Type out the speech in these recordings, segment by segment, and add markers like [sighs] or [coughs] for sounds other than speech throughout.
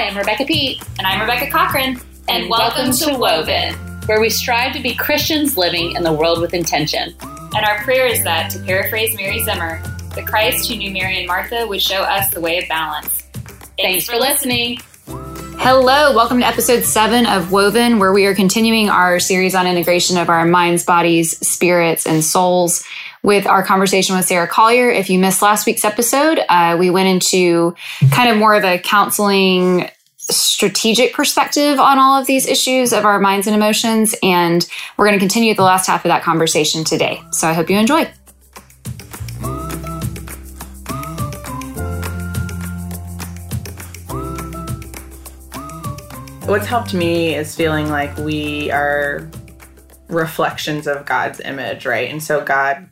Hi, I'm Rebecca Pete. And I'm Rebecca Cochran. And, and welcome, welcome, to Woven, where we strive to be Christians living in the world with intention. And our prayer is that, to paraphrase Mary Zimmer, the Christ who knew Mary and Martha would show us the way of balance. Thanks, Thanks for listening. Hello, welcome to episode seven of Woven, where we are continuing our series on integration of our minds, bodies, spirits, and souls with our conversation with Sarah Collier. If you missed last week's episode, uh, we went into kind of more of a counseling strategic perspective on all of these issues of our minds and emotions. And we're going to continue the last half of that conversation today. So I hope you enjoy. What's helped me is feeling like we are reflections of God's image, right? And so God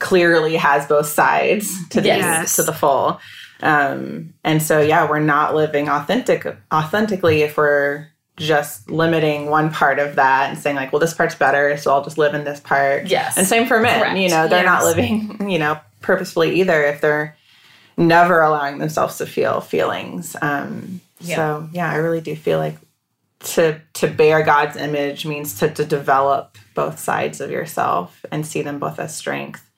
clearly has both sides to the yes. to the full. Um, and so yeah, we're not living authentic authentically if we're just limiting one part of that and saying like, well, this part's better, so I'll just live in this part. Yes. And same for men. Correct. You know, they're yes. not living, you know, purposefully either if they're never allowing themselves to feel feelings. Um, yeah. So yeah, I really do feel like to to bear God's image means to to develop both sides of yourself and see them both as strength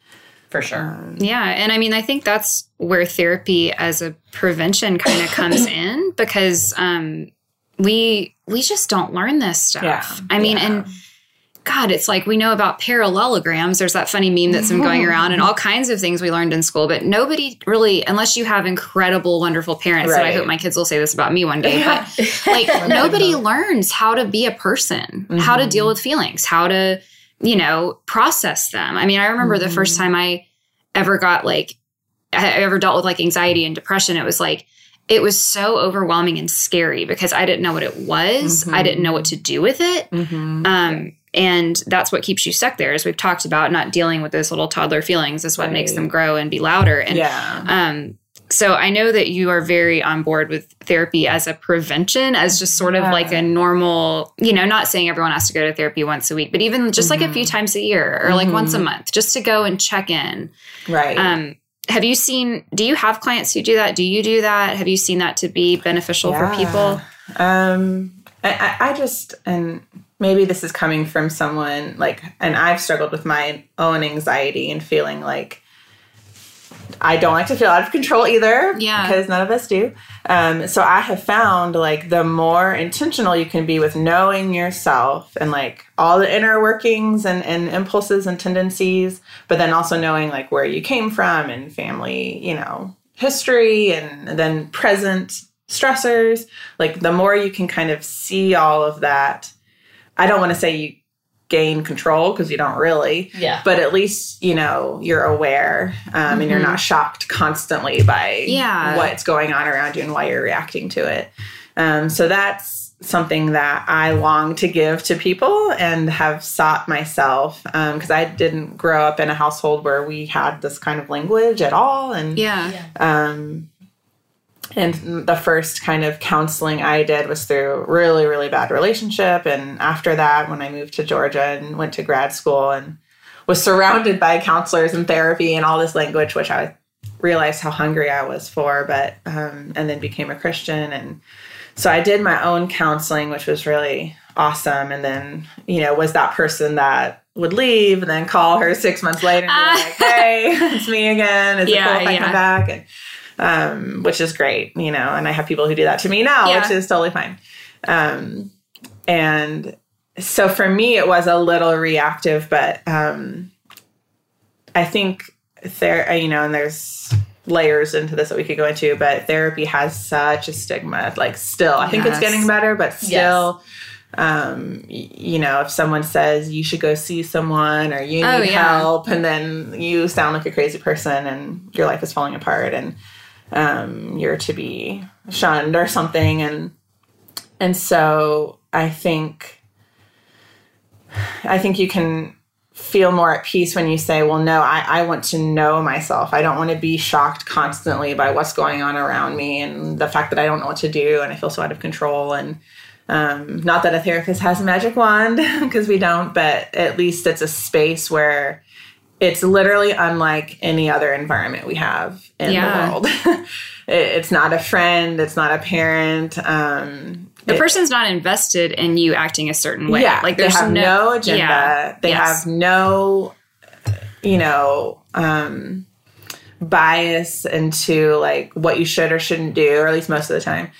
for sure. Um, yeah. And I mean, I think that's where therapy as a prevention kind of [coughs] comes in because um, we we just don't learn this stuff. Yeah. I mean, yeah. and God, it's like we know about parallelograms. There's that funny meme that's been going around and all [laughs] kinds of things we learned in school, but nobody really, unless you have incredible, wonderful parents, right. and I hope my kids will say this about me one day, yeah. but [laughs] like nobody learns how to be a person, mm-hmm. how to deal mm-hmm. with feelings, how to you know, process them. I mean, I remember mm-hmm. the first mm-hmm. time I ever got like, I ever dealt with like anxiety and depression, it was like, it was so overwhelming and scary because I didn't know what it was. Mm-hmm. I didn't know what to do with it. Mm-hmm. Um, and that's what keeps you stuck there, as we've talked about, not dealing with those little toddler feelings is what right. makes them grow and be louder. And yeah. um, so I know that you are very on board with therapy as a prevention, as just sort of yeah. like a normal, you know, not saying everyone has to go to therapy once a week, but even just mm-hmm. like a few mm-hmm. times a year or mm-hmm. like once a mm-hmm. month, just to go and check in. Right. Um, have you seen, do you have clients who do that? Do you do that? Have you seen that to be beneficial yeah. for people? Um, I, I just, and maybe this is coming from someone like, and I've struggled with my own anxiety and feeling like, I don't like to feel out of control either. Yeah. Because none of us do. Um, so I have found like the more intentional you can be with knowing yourself and like all the inner workings and, and impulses and tendencies, but then also knowing like where you came from and family, you know, history and then present stressors, like the more you can kind of see all of that. I don't want to say you gain control because you don't really. Yeah. But at least you know you're aware, um, mm-hmm. and you're not mm-hmm. shocked constantly by yeah. what's going on around you and why you're reacting to it. Um, so that's something that I long to give to people and have sought myself because um, I didn't grow up in a household where we had this kind of language at all, and yeah. Um, and the first kind of counseling I did was through really, really bad relationship. And after that, when I moved to Georgia and went to grad school and was surrounded by counselors and therapy and all this language, which I realized how hungry I was for, but, um, and then became a Christian. And so I did my own counseling, which was really awesome. And then, you know, was that person that would leave and then call her six months later and be uh, like, hey, it's me again. Is [laughs] yeah, it cool if I yeah. come back? And, um, which is great, you know, and I have people who do that to me now, yeah. which is totally fine. Um, and so for me, it was a little reactive, but um, I think there, you know, and there's layers into this that we could go into, but therapy has such a stigma. Like, still, I think yes. it's getting better, but still. Yes um, you know, if someone says you should go see someone or you oh, need oh, yeah. help, and then you sound like a crazy person and your life is falling apart, and um, you're to be shunned or something. And and so i think i think you can feel more at peace when you say well no i, I want to know myself. I don't want to be shocked constantly by what's going on around me and the fact that i don't know what to do and i feel so out of control. And um, not that a therapist has a magic wand [laughs] because we don't but at least it's a space where it's literally unlike any other environment we have in yeah. the world. [laughs] it's not a friend, it's not a parent. Um, the it, person's not invested in you acting a certain way. Yeah, like there's they have no, no agenda. Yeah, they yes. have no, you know, um, bias into like what you should or shouldn't do, or at least most of the time.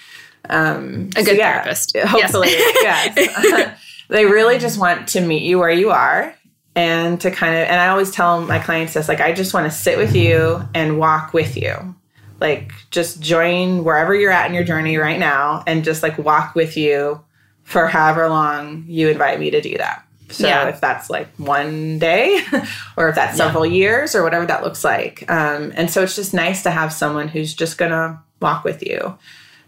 Um, a good so yeah, therapist, hopefully. [laughs] Yes, yes. [laughs] they really just want to meet you where you are and to kind of and i always tell my clients this like i just want to sit with you and walk with you like just join wherever you're at in your journey right now and just like walk with you for however long you invite me to do that so yeah. if that's like one day [laughs] or if that's several yeah. years or whatever that looks like um, and so it's just nice to have someone who's just gonna walk with you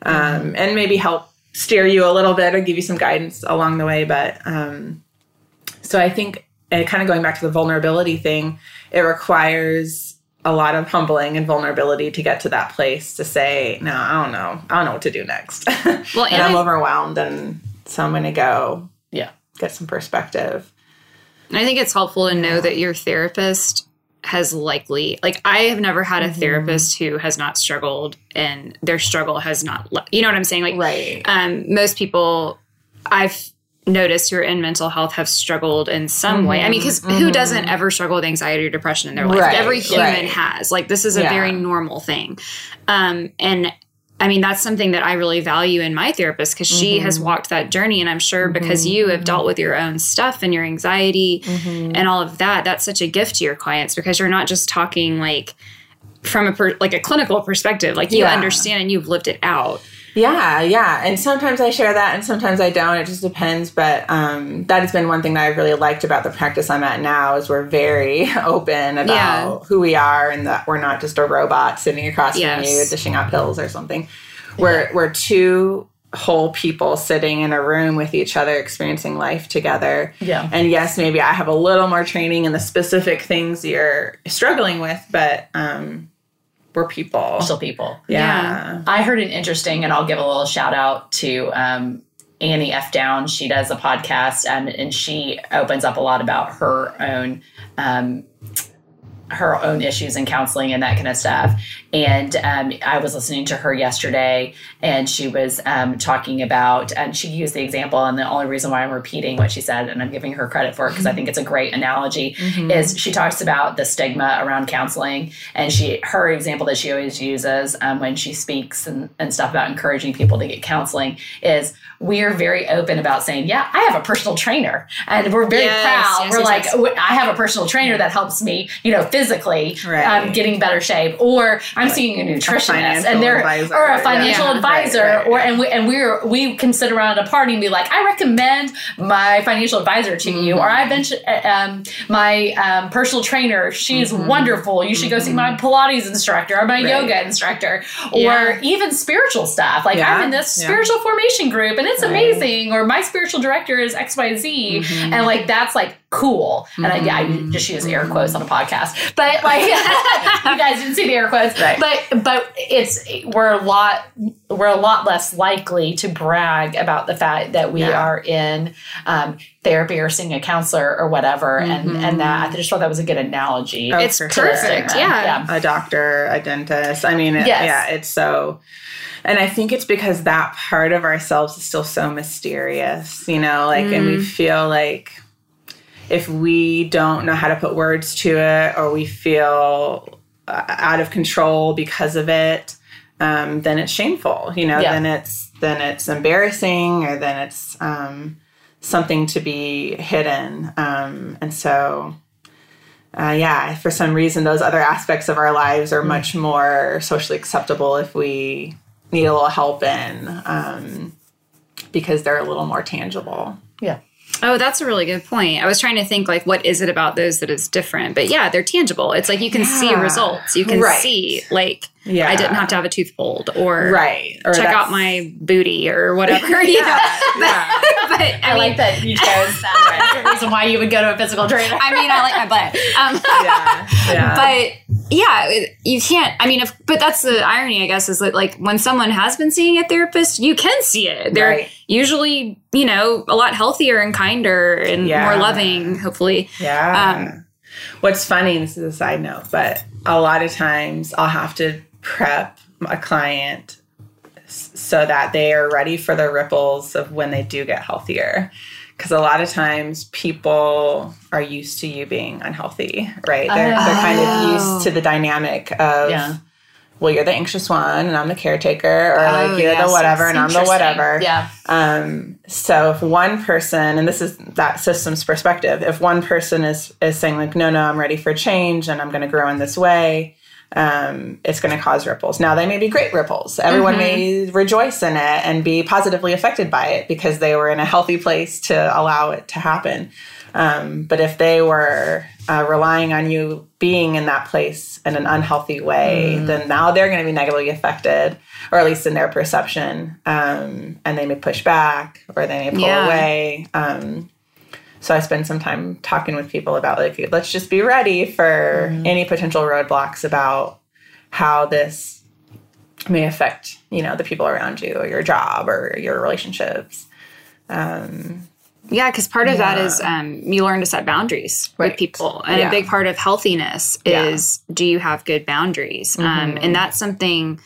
um, mm-hmm. and maybe help steer you a little bit or give you some guidance along the way but um, so i think and kind of going back to the vulnerability thing it requires a lot of humbling and vulnerability to get to that place to say, no, I don't know. I don't know what to do next. [laughs] Well, and, and I'm I, overwhelmed. And so I'm going to go, yeah, get some perspective. And I think it's helpful to know that your therapist has likely, like, I have never had a mm-hmm. therapist who has not struggled and their struggle has not, you know what I'm saying? Like, right. Um, most people I've noticed who are in mental health have struggled in some mm-hmm, way. I mean, because mm-hmm. who doesn't ever struggle with anxiety or depression in their life? Right, Every human right. has. Like, this is a yeah. very normal thing. Um, and I mean, that's something that I really value in my therapist because mm-hmm. she has mm-hmm. walked that journey. And I'm sure because mm-hmm. you have dealt with your own stuff and your anxiety mm-hmm. and all of that, that's such a gift to your clients because you're not just talking like from a per, like a clinical perspective, like you yeah. understand and you've lived it out. Yeah, yeah. And sometimes I share that and sometimes I don't. It just depends. But um, that has been one thing that I've really liked about the practice I'm at now is we're very [laughs] open about yeah. who we are and that we're not just a robot sitting across yes. from you dishing out pills or something. We're yeah. we're two whole people sitting in a room with each other experiencing life together. Yeah. And yes, maybe I have a little more training in the specific things you're struggling with, but um we're people. Still people. Yeah. yeah. I heard an interesting, and I'll give a little shout out to um, Annie F. Downs. She does a podcast and, and she opens up a lot about her own um, her own issues in counseling and that kind of stuff. And um, I was listening to her yesterday, and she was um, talking about, and she used the example, and the only reason why I'm repeating what she said, and I'm giving her credit for it because I think it's a great analogy, mm-hmm. is she talks about the stigma around counseling, and she her example that she always uses um, when she speaks and, and stuff about encouraging people to get counseling is we are very open about saying, yeah, I have a personal trainer, and we're very yes, proud. Yes, we're yes, like, I have a personal trainer that helps me, you know, physically right. um, getting better shape, or I'm right. seeing a nutritionist, a and they're advisor. or a financial yeah. advisor, right, or and we and we're we can sit around at a party and be like, I recommend my financial advisor to mm-hmm. you, or I mentioned um, my um, personal trainer. She's mm-hmm. wonderful. You should mm-hmm. go see my mm-hmm. Pilates instructor or my yoga instructor, or yeah. even spiritual stuff. Like yeah. I'm in this spiritual formation group, and it's amazing, or my spiritual director is X Y Z, mm-hmm. and like that's like cool. And I, yeah, I just use air quotes on a podcast, but like [laughs] you guys didn't see the air quotes, right. but but it's we're a lot we're a lot less likely to brag about the fact that we yeah. are in um, therapy or seeing a counselor or whatever, mm-hmm. and and that I just thought that was a good analogy. Oh, it's perfect, sure. yeah. yeah. A doctor, a dentist. I mean, it, yes. yeah, it's so. And I think it's because that part of ourselves is still so mysterious, you know, like, mm. and we mm. feel like if we don't know how to put words to it or we feel uh, out of control because of it um, then it's shameful you know yeah. then it's then it's embarrassing or then it's um, something to be hidden. Um, and so uh, yeah for some reason those other aspects of our lives are much more socially acceptable if we need a little help in um, because they're a little more tangible. Yeah Oh, that's a really good point. I was trying to think like what is it about those that is different? But yeah, they're tangible. It's like you can yeah. see results. You can right. see like yeah. I didn't have to have a tooth pulled or right or check out my booty or whatever. yeah. [laughs] yeah. but I, I mean, like that you chose [laughs] that right. reason why you would go to a physical trainer. I mean, I like my butt. Um, [laughs] yeah. yeah. But yeah, you can't. I mean, if but that's the irony, I guess, is that like when someone has been seeing a therapist, you can see it. They're right. usually, you know, a lot healthier and kinder and yeah. more loving, hopefully. Yeah. Um, what's funny, this is a side note, but a lot of times I'll have to prep a client so that they are ready for the ripples of when they do get healthier. Because a lot of times people are used to you being unhealthy right? They're, oh. they're kind of used to the dynamic of yeah. well you're the anxious one and i'm the caretaker or oh, like you're yes, the whatever and i'm the whatever. Yeah. Um so if one person and this is that system's perspective if one person is is saying like no no i'm ready for change and i'm going to grow in this way um, it's going to cause ripples. Now, they may be great ripples. Everyone mm-hmm. may rejoice in it and be positively affected by it because they were in a healthy place to allow it to happen. Um, but if they were uh, relying on you being in that place in an unhealthy way, mm. then now they're going to be negatively affected, or at least in their perception. Um, and they may push back or they may pull yeah. away. Um, so I spend some time talking with people about like let's just be ready for mm-hmm. any potential roadblocks about how this may affect you know the people around you or your job or your relationships. Um, yeah, because part of yeah. that is um, you learn to set boundaries right. with people, and yeah. a big part of healthiness is yeah. do you have good boundaries, mm-hmm. um, and that's something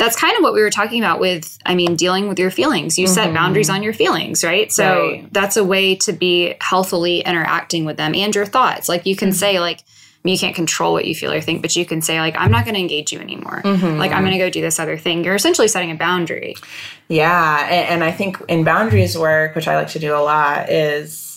that's kind of what we were talking about with i mean dealing with your feelings you mm-hmm. set boundaries on your feelings right so right. that's a way to be healthily interacting with them and your thoughts like you can mm-hmm. say like you can't control what you feel or think but you can say like i'm not going to engage you anymore mm-hmm. like i'm going to go do this other thing you're essentially setting a boundary yeah and, and i think in boundaries work which i like to do a lot is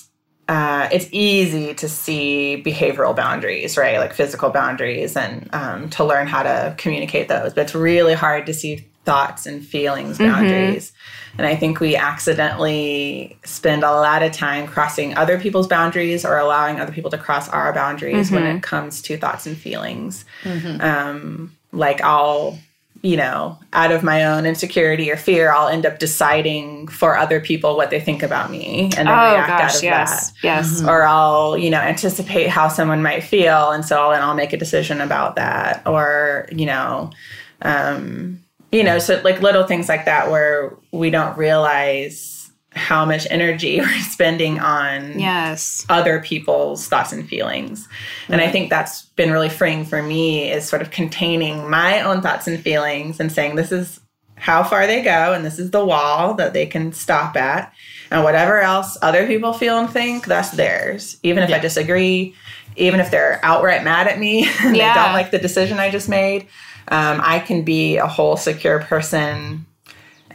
uh, it's easy to see behavioral boundaries, right? Like physical boundaries, and um, to learn how to communicate those. But it's really hard to see thoughts and feelings mm-hmm. boundaries. Mm-hmm. And I think we accidentally spend a lot of time crossing other people's boundaries or allowing other people to cross our boundaries mm-hmm. when it comes to thoughts and feelings. Mm-hmm. Um, like I'll you know, out of my own insecurity or fear, I'll end up deciding for other people what they think about me and then oh, react gosh, out of yes, that. Yes. Mm-hmm. Or I'll, you know, anticipate how someone might feel. And so then I'll make a decision about that. Or, you know, um, you know, so like little things like that where we don't realize how much energy [laughs] we're spending on yes. other people's thoughts and feelings. And i think that's been really freeing for me is sort of containing my own thoughts and feelings and saying this is how far they go and this is the wall that they can stop at. And whatever else other people feel and think that's theirs. Even if yeah. i disagree even if they're outright mad at me [laughs] and yeah. they don't like the decision i just made um, i can be a whole secure person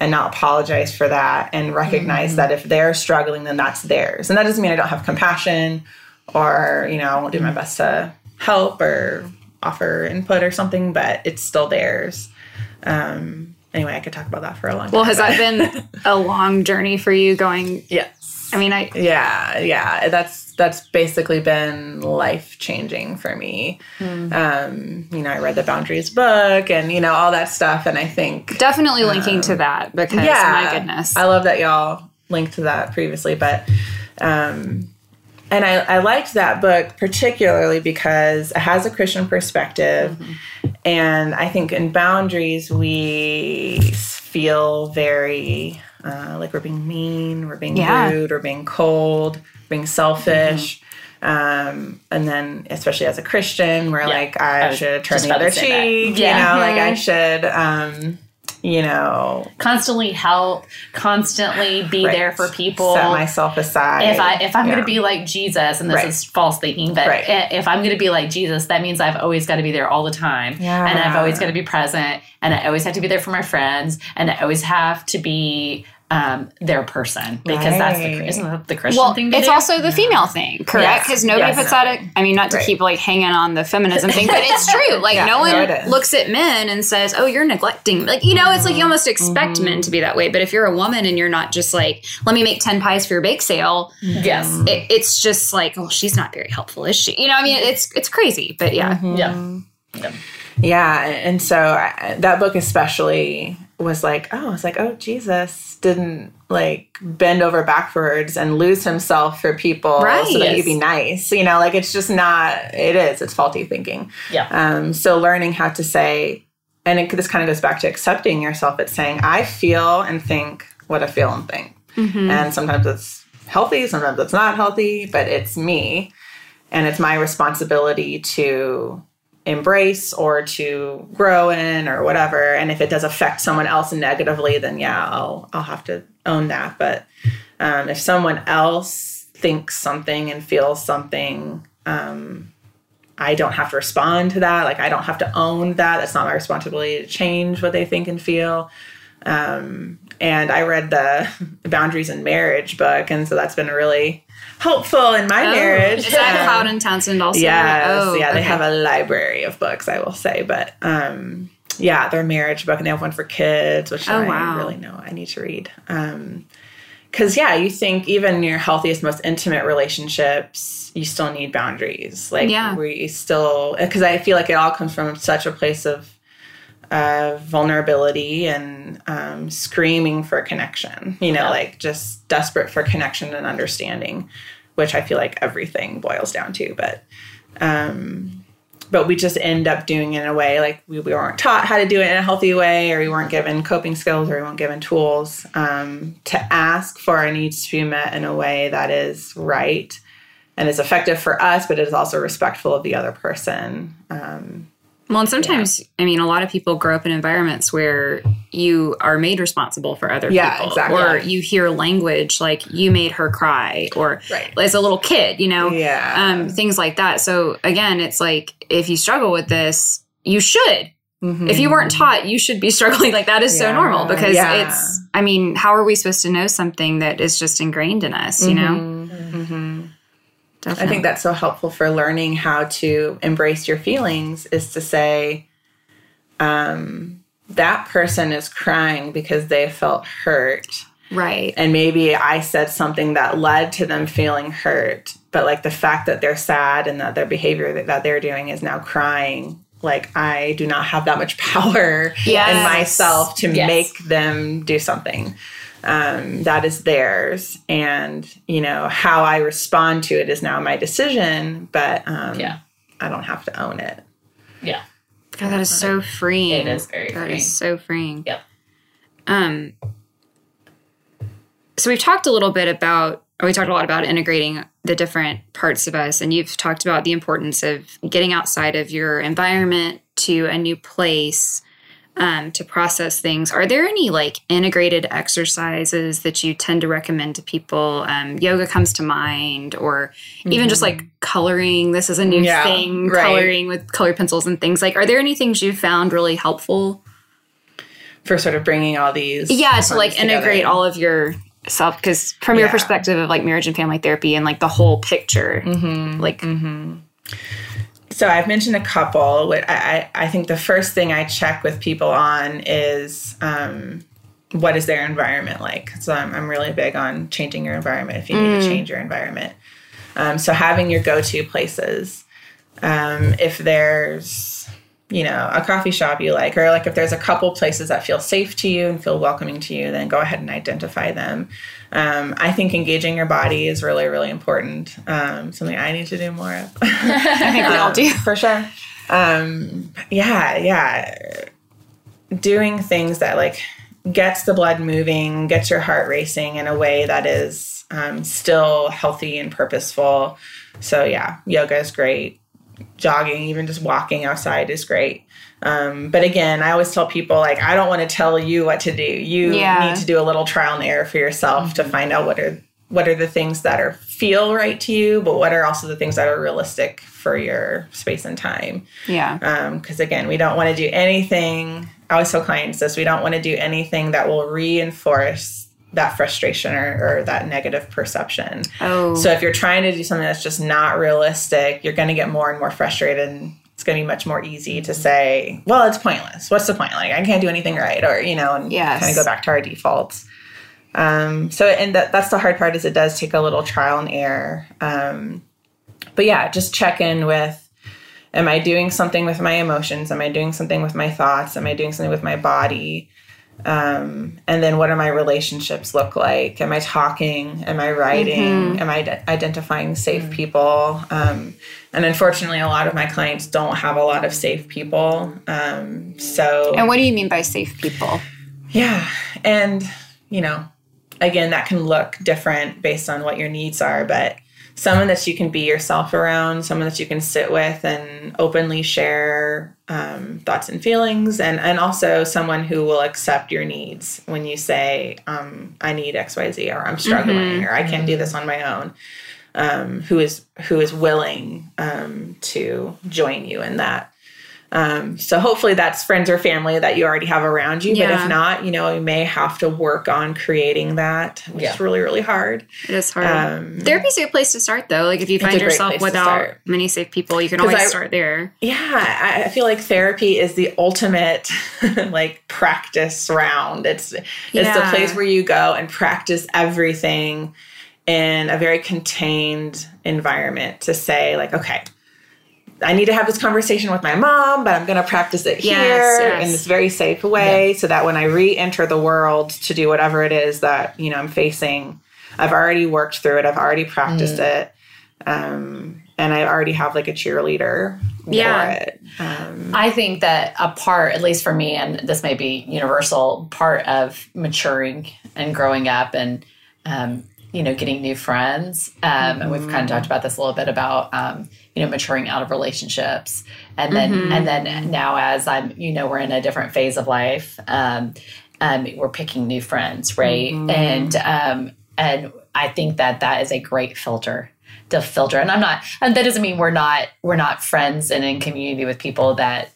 and not apologize for that and recognize mm-hmm. that if they're struggling, then that's theirs. And that doesn't mean I don't have compassion or, you know, I won't do my best to help or offer input or something, but it's still theirs. Um, anyway, I could talk about that for a long time. Well, has that been [laughs] a long journey for you going? Yes. I mean, I. Yeah, yeah. That's that's basically been life changing for me. Mm. Um, you know, I read the Boundaries book and you know all that stuff, and I think definitely linking um, to that because yeah, my goodness, I love that y'all linked to that previously, but. Um, and I, I liked that book particularly because it has a Christian perspective. Mm-hmm. And I think in boundaries, we feel very uh, like we're being mean, we're being yeah. rude, we're being cold being selfish. Mm-hmm. Um, and then especially as a Christian, we're yeah. like, I, I should turn the other cheek, yeah. you know, like I should, um, you know, constantly help, constantly be right. there for people. Set myself aside. If I if I'm yeah. going to be like Jesus, and this right. is false thinking, but right. if I'm going to be like Jesus, that means I've always got to be there all the time, yeah. and I've always got to be present, and I always have to be there for my friends, and I always have to be um, their person because right. that's the isn't that the Christian well, thing. it's do? also the female thing, correct? Because yes. nobody yes. puts that. I mean, not to right. keep like hanging on the feminism thing, but it's true. [laughs] Like yeah, no one no, looks at men and says, "Oh, you're neglecting." Like you know, it's like you almost expect mm-hmm. men to be that way. But if you're a woman and you're not just like, "Let me make ten pies for your bake sale," yes, it, it's just like, "Oh, she's not very helpful, is she?" You know, I mean, it's it's crazy, but yeah, mm-hmm. yeah. yeah. Yeah, and so I, that book especially was like, oh, it's like, oh, Jesus didn't like bend over backwards and lose himself for people right. so that you'd be nice. You know, like it's just not. It is. It's faulty thinking. Yeah. Um. So learning how to say, and it, this kind of goes back to accepting yourself. It's saying, I feel and think what I feel and think, mm-hmm. and sometimes it's healthy, sometimes it's not healthy, but it's me and it's my responsibility to embrace or to grow in or whatever. And if it does affect someone else negatively then yeah i'll i'll have to own that. But um, if someone else thinks something and feels something um, i don't have to respond to that. Like i don't have to own that. That's not my responsibility to change what they think and feel. Um, and i read the [laughs] boundaries in marriage book and so that's been really helpful in my Oh, marriage. Is that Um, Cloud and Townsend also? Yes, Oh, yeah, they okay. have a library of books, I will say, but um, yeah, their marriage book, and they have one for kids, which Oh, I wow. really know I need to read. Um, because yeah, you think even in your healthiest, most intimate relationships, you still need boundaries. Like Yeah. we still, because I feel like it all comes from such a place of uh, vulnerability and um, screaming for connection. You know, Yeah. like just desperate for connection and understanding, which I feel like everything boils down to. But um, but we just end up doing it in a way like we, we weren't taught how to do it in a healthy way, or we weren't given coping skills, or we weren't given tools um, to ask for our needs to be met in a way that is right and is effective for us, but is also respectful of the other person. Um, Well, and sometimes, I mean, a lot of people grow up in environments where you are made responsible for other Yeah, people. exactly. Or you hear language like you made her cry, or Right. as a little kid, you know, Yeah. um, things like that. So, again, it's like if you struggle with this, you should. If you weren't taught, you should be [laughs] struggling. Like that is so normal because Yeah. it's, I mean, how are we supposed to know something that is just ingrained in us, you know? Mm-hmm. I think that's so helpful for learning how to embrace your feelings is to say, um, that person is crying because they felt hurt. right. And maybe I said something that led to them feeling hurt. But like the fact that they're sad and that their behavior that, that they're doing is now crying, like I do not have that much [laughs] power Yes. in myself to Yes. make them do something um, that is theirs. And, you know, how I respond to it is now my decision, but um, Yeah. I don't have to own it. Yeah. God, that is so freeing. It is very That freeing. is so freeing. Yep. Um, so we've talked a little bit about, or we talked a lot about integrating the different parts of us, and you've talked about the importance of getting outside of your environment to a new place um, to process things. Are there any like integrated exercises that you tend to recommend to people? Um, yoga comes to mind, or even just like coloring. This is a new Yeah, thing, right. coloring with color pencils and things. Like, are there any things you found really helpful? For sort of bringing all these. yeah to like together. integrate all of your self because from your perspective of like marriage and family therapy and like the whole picture Mm-hmm. like So I've mentioned a couple. What I, I I think the first thing I check with people on is um, what is their environment like. So I'm, I'm really big on changing your environment if you need to change your environment. Um, so having your go-to places. Um, if there's you know a coffee shop you like, or like if there's a couple places that feel safe to you and feel welcoming to you, then go ahead and identify them. Um, I think engaging your body is really really important. Um, something I need to do more of. [laughs] i think we all do for sure. Um, yeah, yeah. Doing things that like gets the blood moving, gets your heart racing in a way that is um, still healthy and purposeful. So yeah, yoga is great. Jogging, even just walking outside is great. Um, but again, I always tell people like I don't want to tell you what to do. You Yeah. need to do a little trial and error for yourself to find out what are what are the things that are feel right to you, but what are also the things that are realistic for your space and time. yeah Because again, we don't want to do anything. I always tell clients this: we don't want to do anything that will reinforce that frustration or, or that negative perception. oh So if you're trying to do something that's just not realistic, you're going to get more and more frustrated and it's going to be much more easy to say, well, it's pointless. What's the point? Like I can't do anything right or, you know, and Yes. kind of go back to our defaults. Um, so, and that, that's the hard part is it does take a little trial and error. Um, but yeah, just check in with, am I doing something with my emotions? Am I doing something with my thoughts? Am I doing something with my body? Um, and then what do my relationships look like? Am I talking? Am I writing? Am I d- identifying safe people? Um, and unfortunately, a lot of my clients don't have a lot of safe people. Um, so and what do you mean by safe people yeah. And, you know, again, that can look different based on what your needs are, but someone that you can be yourself around, someone that you can sit with and openly share um, thoughts and feelings, and and also someone who will accept your needs when you say, um, "I need X, Y, Z," or "I'm struggling," mm-hmm. or "I can't do this on my own." Um, who is who is willing um, to join you in that um, so hopefully that's friends or family that you already have around you. Yeah. But if not, you know, you may have to work on creating that, which yeah. is really, really hard. It is hard. Um, Therapy's a good place to start though. Like if you find yourself without many safe people, you can always I, start there. Yeah. I, I, feel like therapy is the ultimate [laughs] like practice round. It's it's yeah. the place where you go and practice everything in a very contained environment to say like, okay, I need to have this conversation with my mom, but I'm going to practice it here yes, yes. in this very safe way so that when I re enter the world to do whatever it is that, you know, I'm facing, I've already worked through it, I've already practiced mm. it. Um, and I already have like a cheerleader yeah. Um, I think that a part, at least for me, and this may be universal, part of maturing and growing up and um, you know, getting new friends. Um, mm-hmm. And we've kind of talked about this a little bit about, um, you know, maturing out of relationships. And then, mm-hmm. and then now as I'm, you know, we're in a different phase of life, um, um we're picking new friends, right? Mm-hmm. And, um, and I think that that is a great filter to filter. And I'm not, and that doesn't mean we're not, we're not friends and in community with people that,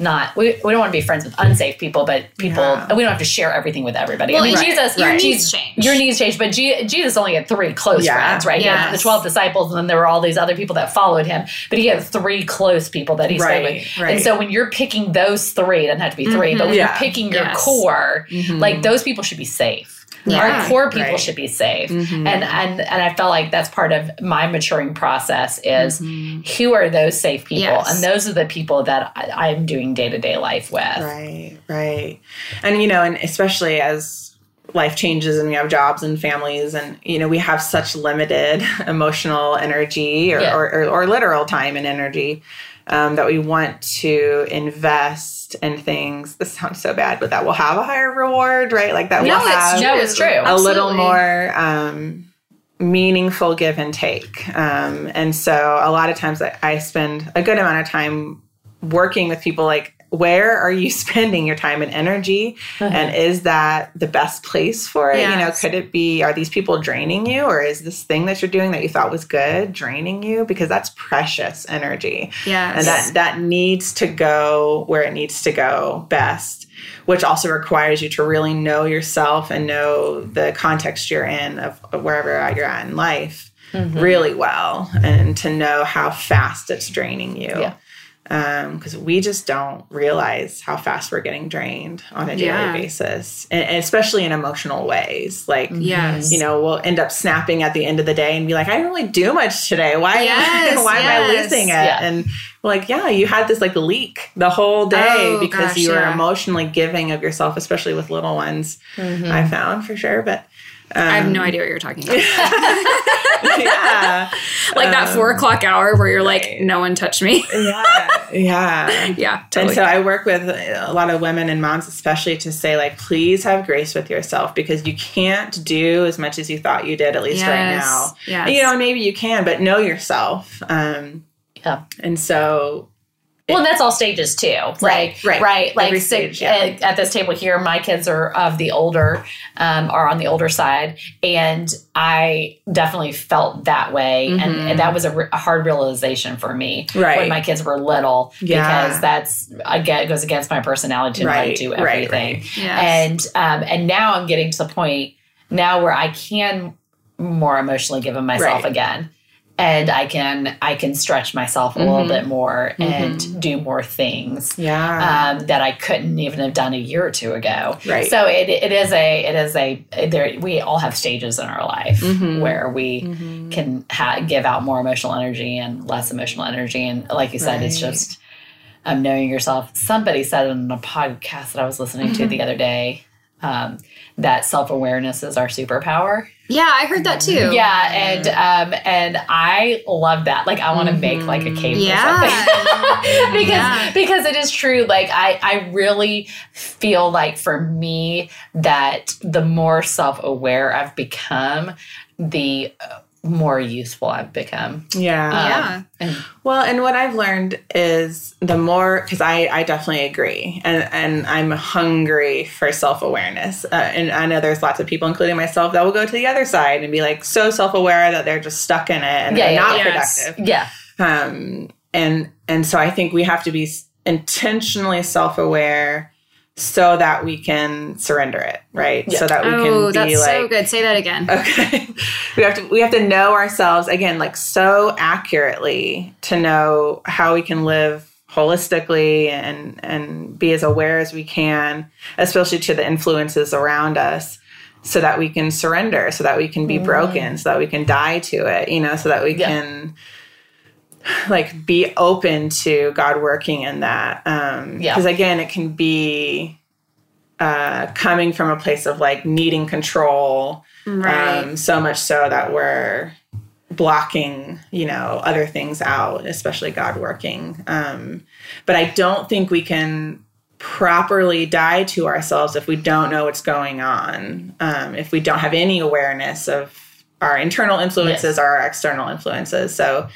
not we, we don't want to be friends with unsafe people, but people yeah. we don't have to share everything with everybody. Well, I mean, right, Jesus, your right. needs change. Your needs change, but G- Jesus only had three close yeah. friends, right? Yes. He had the twelve disciples, and then there were all these other people that followed him. But he had three close people that he right, stayed with. Right. And so when you're picking those three, it doesn't have to be 3 mm-hmm. but when yeah. you're picking your yes. core, mm-hmm. like those people should be safe. Yeah, Our core people right. should be safe. Mm-hmm. And and and I felt like that's part of my maturing process is mm-hmm. who are those safe people? Yes. And those are the people that I, I'm doing day to day life with. Right, right. And you know, and especially as life changes and we have jobs and families and you know we have such limited [laughs] emotional energy or, yeah. or, or, or, literal time and energy um, that we want to invest in things. This sounds so bad, but that will have a higher reward, right? Like that no, will have no, it's true. a Absolutely. little more um, meaningful give and take. Um, and so a lot of times I, I spend a good amount of time working with people like where are you [laughs] spending your time and energy? Uh-huh. and is that the best place for it? Yes. you know could it be are these people draining you or is this thing that you're doing that you thought was good draining you? Because that's precious energy. Yeah and that that needs to go where it needs to go best which also requires you to really know yourself and know the context you're in of, of wherever you're at in life mm-hmm. really well and to know how fast it's draining you. Yeah because um, we just don't realize how fast we're getting drained on a daily yeah. basis, and, and, especially in emotional ways. Like, yes. you know, we'll end up snapping at the end of the day and be like, "I didn't really do much today. Why? [laughs] Yes, why yes. am I losing it?" Yeah. And like, "Yeah, you had this like leak the whole day oh, because gosh, you were yeah. emotionally giving of yourself, especially with little ones." Mm-hmm. I found for sure, but um, I have no um, idea what you're talking [laughs] about. yeah. like um, that four o'clock hour where you're right. like, no one touched me. yeah. [laughs] Yeah. Yeah. Totally. And so I work with a lot of women and moms, especially to say, like, please have grace with yourself because you can't do as much as you thought you did, at least yes. right now. Yeah. You know, maybe you can, but know yourself. Um, yeah. And so well, that's all stages too. Right, like, right, right. Like stage, yeah. at this table here, my kids are of the older, um, are on the older side, and I definitely felt that way, mm-hmm. and, and, that was a, re- a, hard realization for me right. when my kids were little, yeah. because that's again goes against my personality to right. do everything. Right, right. Yes. And um, and now I'm getting to the point now where I can more emotionally give them myself right. again and I can I can stretch myself a mm-hmm. little bit more and mm-hmm. do more things yeah. um, that I couldn't even have done a year or two ago. Right. So it, it is a it is a there we all have stages in our life mm-hmm. where we mm-hmm. can ha- give out more emotional energy and less emotional energy and like you said right. it's just um, knowing yourself. Somebody said it on a podcast that I was listening to mm-hmm. the other day um, that self awareness is our superpower. Yeah, I heard that too. Yeah, and um, and I love that. Like, I want to mm-hmm. make like a cave yeah. or [laughs] something because yeah. because it is true. Like, I I really feel like for me that the more self aware I've become, the more useful I've become. Yeah. Um, yeah. And Well, and what I've learned is the more because I, I definitely agree, and and I'm hungry for self awareness, uh, and I know there's lots of people, including myself, that will go to the other side and be like so self aware that they're just stuck in it and Yeah, they're yeah, not yes. productive. yeah, Um, and and so I think we have to be intentionally self aware so that we can surrender it, right? Yeah. So that we Oh, can be that's like so good. Say that again. Okay. [laughs] we have to we have to know ourselves again like so accurately to know how we can live holistically and and be as aware as we can, especially to the influences around us so that we can surrender, so that we can be mm. broken, so that we can die to it, you know, so that we Yeah. can [sighs] like be open to God working in that. Um Yeah. because again it can be uh coming from a place of like needing control Right. um, so much so that we're blocking you know other things out especially god working um, but i don't think we can properly die to ourselves if we don't know what's going on um, if we don't have any awareness of our internal influences Yes. or our external influences so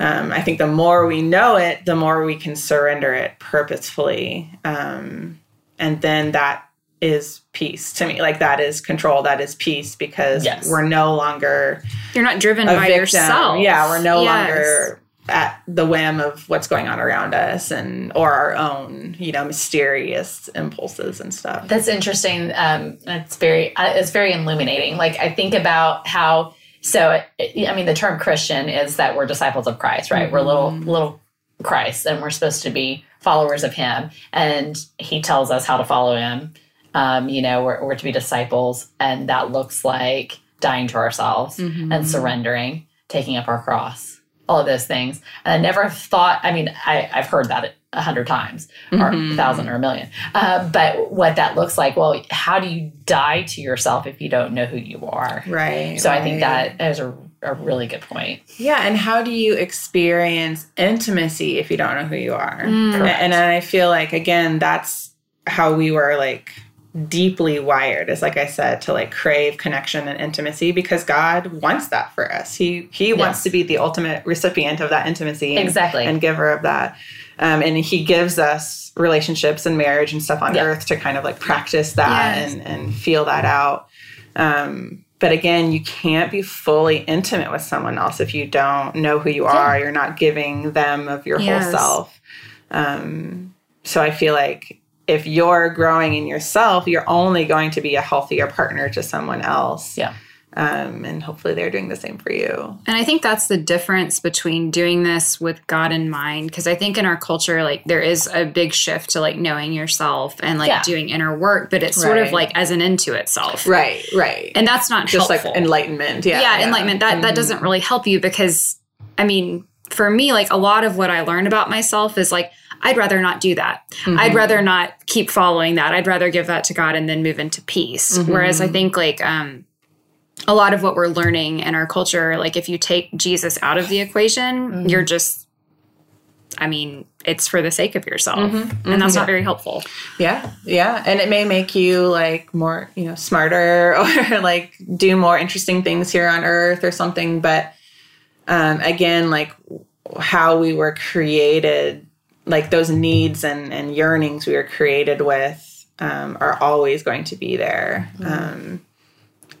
um, i think the more we know it the more we can surrender it purposefully um, and then that is peace to me like that is control that is peace because Yes. we're no longer You're not driven by victim. yourself. Yeah, we're no Yes. longer at the whim of what's going on around us and or our own, you know, mysterious impulses and stuff. That's interesting. Um, it's very uh, it's very illuminating. Like I think about how so I mean the term Christian is that we're disciples of Christ, right? We're little little Christ, and we're supposed to be followers of Him, and He tells us how to follow Him. Um, you know, we're, we're to be disciples, and that looks like dying to ourselves and surrendering, taking up our cross, all of those things. And I never thought. I mean, I, I've heard that a hundred times, or a thousand, or a million. Uh, but what that looks like, well, how do you die to yourself if you don't know who you are? Right. So I think that is a, a really good point. Yeah, and how do you experience intimacy if you don't know who you are? Mm. And, and I feel like again, that's how we were like deeply wired is like I said to like crave connection and intimacy because God wants that for us. He he wants to be the ultimate recipient of that intimacy and, Exactly. and giver of that. Um, and he gives us relationships and marriage and stuff on Yeah. earth to kind of like practice that Yes. and, and feel that out. Um, but again, you can't be fully intimate with someone else if you don't know who you are. You're not giving them of your Yes. whole self. Um, so I feel like if you're growing in yourself, you're only going to be a healthier partner to someone else. Yeah. Um, and hopefully they're doing the same for you. And I think that's the difference between doing this with God in mind. Because I think in our culture, like there is a big shift to like knowing yourself and like Yeah. doing inner work, but it's sort of like as an end to itself. Right, right. And that's not just helpful. like enlightenment. Yeah. yeah, enlightenment. That that Mhm. doesn't really help you because I mean, for me, like a lot of what I learned about myself is like I'd rather not do that. I'd rather not keep following that. I'd rather give that to God and then move into peace. Whereas I think like um a lot of what we're learning in our culture, like if you take Jesus out of the equation, you're just I mean, it's for the sake of yourself. And that's not very helpful. Yeah, yeah, and it may make you like more, you know, smarter [laughs] or like do more interesting things here on Earth or something. But um, again, like how we were created, like those needs and and yearnings we were created with, um, are always going to be there. Um,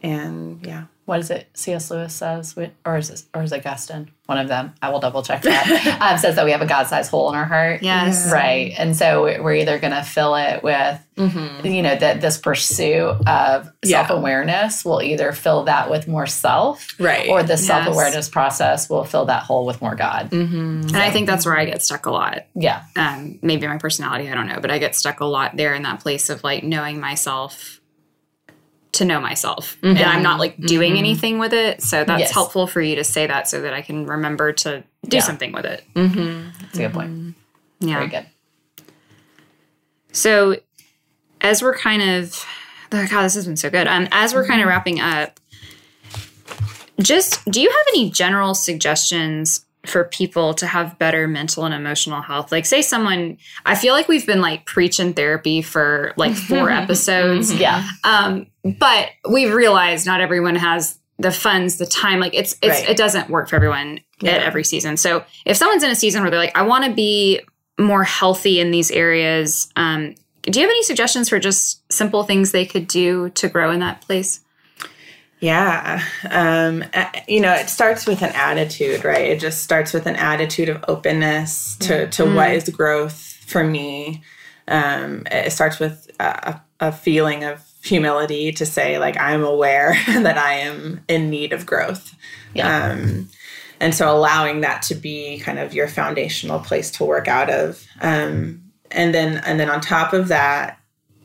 and yeah, What is it? C.S. Lewis says, or is it, or is it Guston? One of them. I will double check that. [laughs] um, says that we have a God-sized hole in our heart. Yes. Right. And so we're either going to fill it with, you know, that this pursuit of Yeah. self-awareness will either fill that with more self, Right. or the self-awareness process will fill that hole with more God. And I think that's where I get stuck a lot. Yeah. um, maybe my personality, I don't know, but I get stuck a lot there in that place of like knowing myself to know myself. And mm-hmm. I'm not like doing mm-hmm. anything with it. So that's Yes. helpful for you to say that so that I can remember to do Yeah. something with it. Mm-hmm. That's a good point. Yeah. Very good. So as we're kind of oh God, this has been so good. Um, as we're kind of wrapping up, just do you have any general suggestions for people to have better mental and emotional health? Like say someone I feel like we've been like preaching therapy for like four [laughs] episodes. Yeah. Um, but we've realized not everyone has the funds, the time. Like it's it's Right. it doesn't work for everyone Yeah. at every season. So if someone's in a season where they're like, I want to be more healthy in these areas, um, do you have any suggestions for just simple things they could do to grow in that place? Yeah. Um, you know, it starts with an attitude, right? It just starts with an attitude of openness to, to what is growth for me. Um, it starts with a, a feeling of humility to say, like, I'm aware [laughs] that I am in need of growth. Yeah. Um, and so allowing that to be kind of your foundational place to work out of. Um, and then, and then on top of that,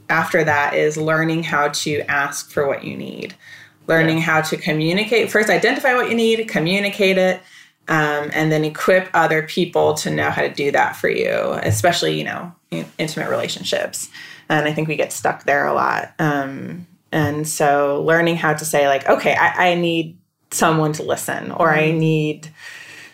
after that is learning how to ask for what you need learning how to communicate. First identify what you need communicate it um, and then equip other people to know how to do that for you especially you know in- intimate relationships. And i think we get stuck there a lot. Um, and so learning how to say like okay i, I need someone to listen or i need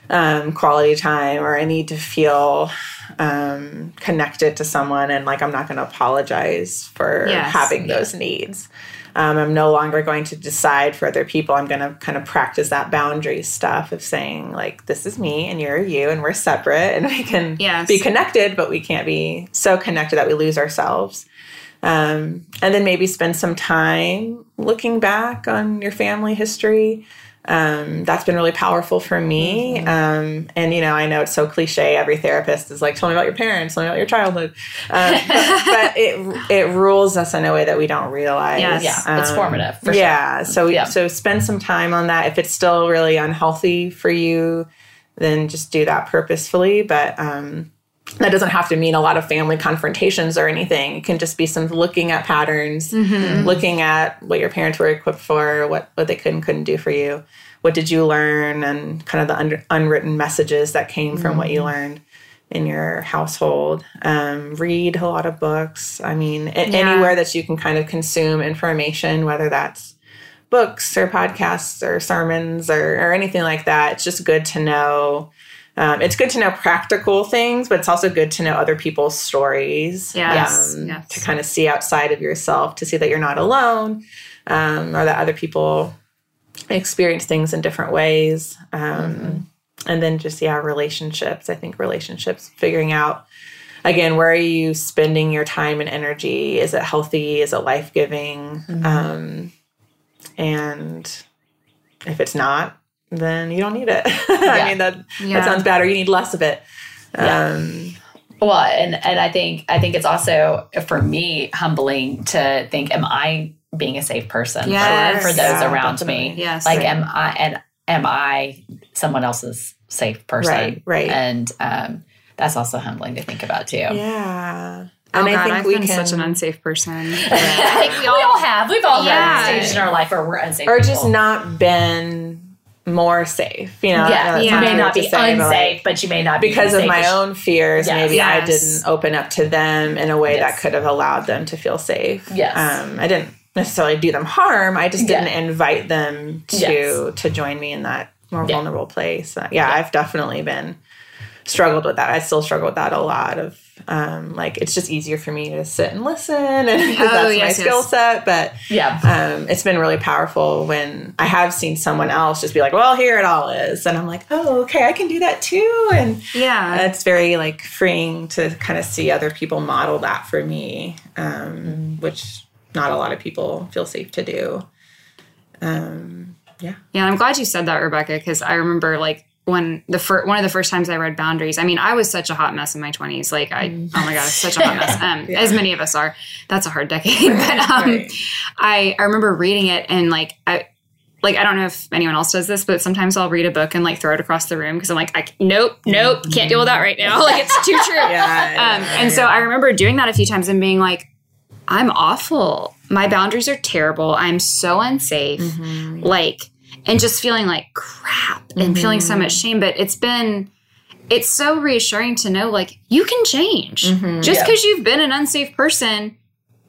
um, quality time or i need to feel um, connected to someone and like i'm not going to apologize for Yes. having those needs um, i'm no longer going to decide for other people i'm going to kind of practice that boundary stuff of saying like this is me and you're you and we're separate and we can Yes. be connected but we can't be so connected that we lose ourselves um, and then maybe spend some time looking back on your family history um, that's been really powerful for me. Um, and you know, I know it's so cliche. Every therapist is like, "Tell me about your parents. Tell me about your childhood," um, [laughs] but, but it it rules us in a way that we don't realize. Yes. Yeah, it's Um, formative, for sure. yeah. So Yeah. so spend some time on that. If it's still really unhealthy for you, then just do that purposefully. But um, that doesn't have to mean a lot of family confrontations or anything. It can just be some looking at patterns, looking at what your parents were equipped for, what what they could and couldn't do for you. What did you learn, and kind of the under, unwritten messages that came from what you learned in your household. Um, read a lot of books. I mean, Yeah. anywhere that you can kind of consume information, whether that's books or podcasts or sermons or, or anything like that. It's just good to know. Um, it's good to know practical things, but it's also good to know other people's stories. Yes, um, yes. To kind of see outside of yourself, to see that you're not alone, um, or that other people experience things in different ways. Um, And then just, yeah, relationships. I think relationships, figuring out again, where are you spending your time and energy? Is it healthy? Is it life giving? Um, and if it's not, then you don't need it. [laughs] Yeah. I mean, that, Yeah. that sounds bad, or you need less of it. Yeah. Um, Well, and and I think I think it's also for me humbling to think, am I being a safe person Yes. for, for those Yeah, around definitely. me? Yes. Like, Right. am I and am I someone else's safe person? Right, right. And um, that's also humbling to think about too. yeah. Oh And God, I've we been such an unsafe person. [laughs] I think we we all all have. We've all Yeah. had stages in our life where we're unsafe. or people. just not been more safe. You know, I know yeah, you may not be say, but, unsafe, like, but you may not be because of my own fears, Yes. maybe I didn't open up to them in a way Yes. that could have allowed them to feel safe. Yes. Um, I didn't necessarily do them harm. I just didn't invite them to Yes. to join me in that more Yeah. vulnerable place. Uh, yeah, I've definitely been struggled with that. I still struggle with that a lot of um, like it's just easier for me to sit and listen and [laughs] Oh, that's my yes, skill yes. set. But Yeah. um, it's been really powerful when I have seen someone else just be like, "Well, here it all is," and I'm like, "Oh, okay, I can do that too." And Yeah. it's very like freeing to kind of see other people model that for me, um, which not a lot of people feel safe to do. Um, yeah, Yeah, I'm glad you said that, Rebecca, because I remember like when the fir- one of the first times I read Boundaries. I mean, I was such a hot mess in my 20s. Like, I oh my god, such a hot mess. [laughs] Um, As many of us are. That's a hard decade. but um, Right. I I remember reading it and like I. Like I don't know if anyone else does this, but sometimes I'll read a book and like throw it across the room because I'm like, I, nope, nope, can't deal with that right now. [laughs] Like it's too true. [laughs] yeah, Um, and so I remember doing that a few times and being like, I'm awful. My boundaries are terrible. I'm so unsafe. Like, and just feeling like crap and feeling so much shame. But it's been, it's so reassuring to know like you can change. Just Yeah. because you've been an unsafe person,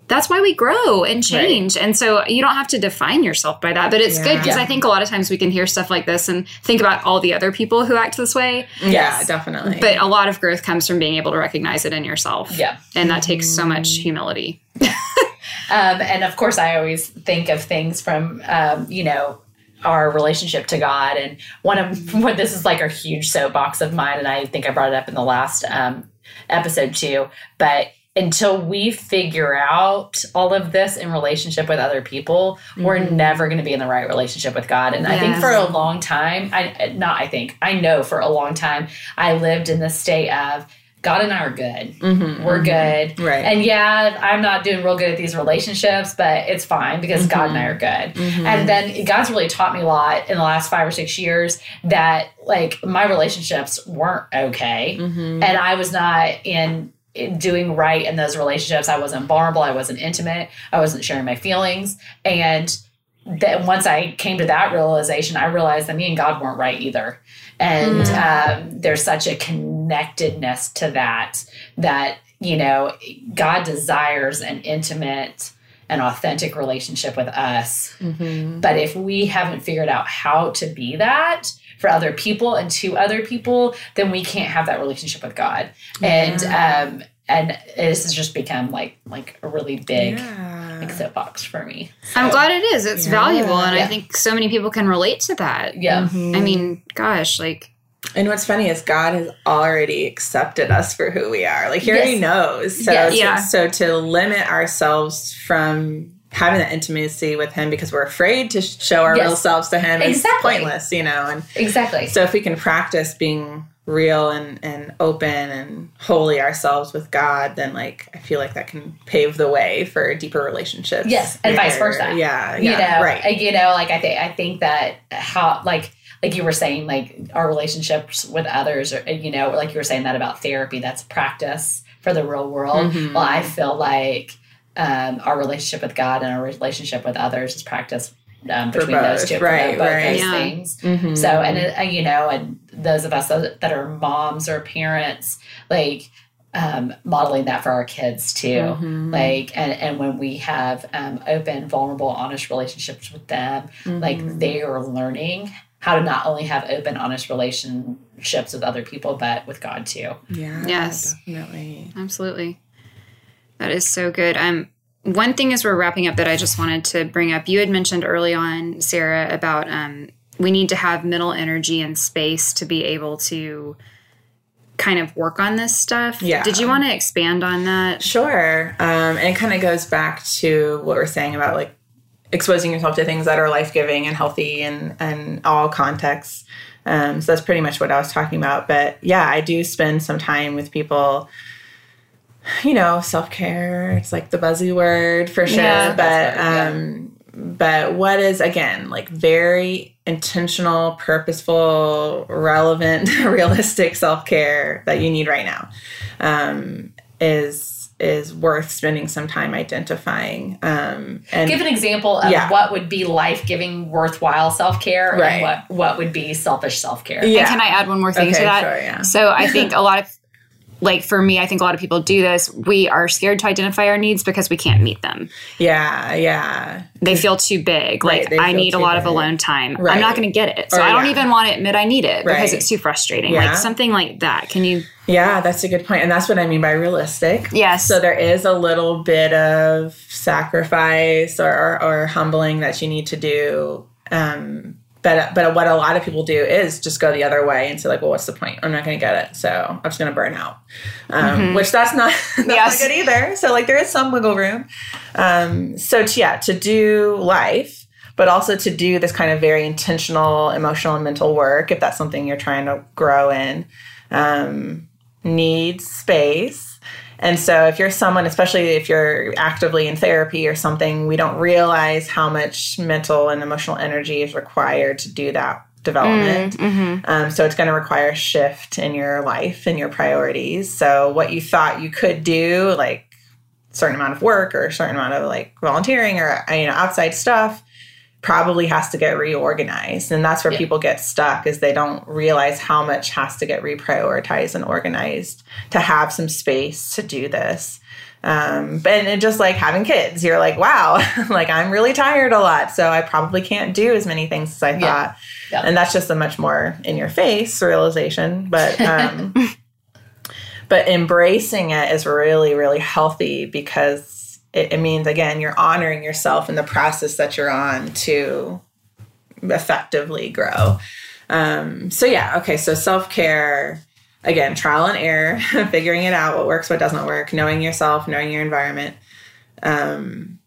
that's why we grow and change. And so you don't have to define yourself by that. But it's good because Yeah. I think a lot of times we can hear stuff like this and think about all the other people who act this way. yeah, Yes. definitely. But a lot of growth comes from being able to recognize it in yourself. Yeah. And that takes so much humility. [laughs] Um, and of course, I always think of things from, um, you know, our relationship to God. And one of [laughs] what this is like a huge soapbox of mine, and I think I brought it up in the last um, episode too. But until we figure out all of this in relationship with other people, mm-hmm. we're never going to be in the right relationship with God. And yes. I think for a long time, I not I think I know for a long time, I lived in the state of God and I are good. Mm-hmm, We're mm-hmm. good. Right. And yeah, I'm not doing real good at these relationships, but it's fine because mm-hmm. God and I are good. Mm-hmm. And then God's really taught me a lot in the last five or six years that like my relationships weren't okay. Mm-hmm. And I was not in, in doing right in those relationships. I wasn't vulnerable. I wasn't intimate. I wasn't sharing my feelings. And then once I came to that realization, I realized that me and God weren't right either. And um, there's such a connectedness to that, that, you know, God desires an intimate and authentic relationship with us. Mm-hmm. But if we haven't figured out how to be that, for other people and to other people, then we can't have that relationship with God. Yeah. And um, and this has just become like like a really big yeah. like soapbox for me. So. I'm glad it is. It's yeah. valuable, and yeah. I think so many people can relate to that. Yeah, mm-hmm. I mean, gosh, like. And what's funny is God has already accepted us for who we are. Like He yes. already knows. So, yes. yeah. so to limit ourselves from having that intimacy with him because we're afraid to show our yes. real selves to him exactly. is pointless, you know. And exactly. So if we can practice being real and, and open and holy ourselves with God, then like I feel like that can pave the way for deeper relationships. Yes, and vice versa. Yeah, yeah, you know, right. You know, like I think I think that how like like you were saying, like our relationships with others, or you know, like you were saying that about therapy. That's practice for the real world. Mm-hmm. Well, I feel like um, our relationship with God and our relationship with others is practice um, between those two, right, both right. those yeah. things. Mm-hmm. So, and it, uh, you know, and those of us that are moms or parents, like um, modeling that for our kids too, mm-hmm. like, and and when we have um, open, vulnerable, honest relationships with them, mm-hmm. like they are learning how to not only have open, honest relationships with other people, but with God too. Yeah. Yes. Definitely. Absolutely. That is so good. Um, one thing as we're wrapping up that I just wanted to bring up, you had mentioned early on, Sarah, about um, we need to have mental energy and space to be able to kind of work on this stuff. Yeah. Did you want to expand on that? Sure. Um, and it kind of goes back to what we're saying about like exposing yourself to things that are life giving and healthy and and all contexts. Um, so that's pretty much what I was talking about. But yeah, I do spend some time with people you know, self care. It's like the buzzy word for sure. Yeah, but um, but what is again like very intentional, purposeful, relevant, [laughs] realistic self care that you need right now um, is is worth spending some time identifying. Um, and give an example of yeah. what would be life giving, worthwhile self care, right. and what what would be selfish self care. Yeah. And can I add one more thing okay, to that? Sure, yeah. So I think a lot of like for me, I think a lot of people do this. We are scared to identify our needs because we can't meet them. Yeah, yeah. They feel too big. Right, like I need a lot big. of alone time. Right. I'm not going to get it. So or, I don't yeah. even want to admit I need it right. because it's too frustrating. Yeah. Like something like that. Can you Yeah, that's a good point. And that's what I mean by realistic. Yes. So there is a little bit of sacrifice or or, or humbling that you need to do um but but what a lot of people do is just go the other way and say like well what's the point? I'm not going to get it. So i'm just going to burn out. Um, mm-hmm. which that's not [laughs] that's yes. not good either. So like there is some wiggle room. Um, so to, yeah to do life but also to do this kind of very intentional emotional and mental work if that's something you're trying to grow in um, needs space and so, if you're someone, especially if you're actively in therapy or something, we don't realize how much mental and emotional energy is required to do that development. Mm, mm-hmm. Um, so, it's going to require a shift in your life and your priorities. So, what you thought you could do, like a certain amount of work or a certain amount of like volunteering or you know outside stuff probably has to get reorganized and that's where yeah. people get stuck is they don't realize how much has to get reprioritized and organized to have some space to do this um, and it just like having kids you're like wow [laughs] like i'm really tired a lot so i probably can't do as many things as i thought yeah. Yeah. and that's just a much more in your face realization but [laughs] um, but embracing it is really really healthy because it, it means again you're honoring yourself in the process that you're on to effectively grow. Um, so yeah, okay. So self care, again, trial and error, [laughs] figuring it out, what works, what doesn't work, knowing yourself, knowing your environment. Um,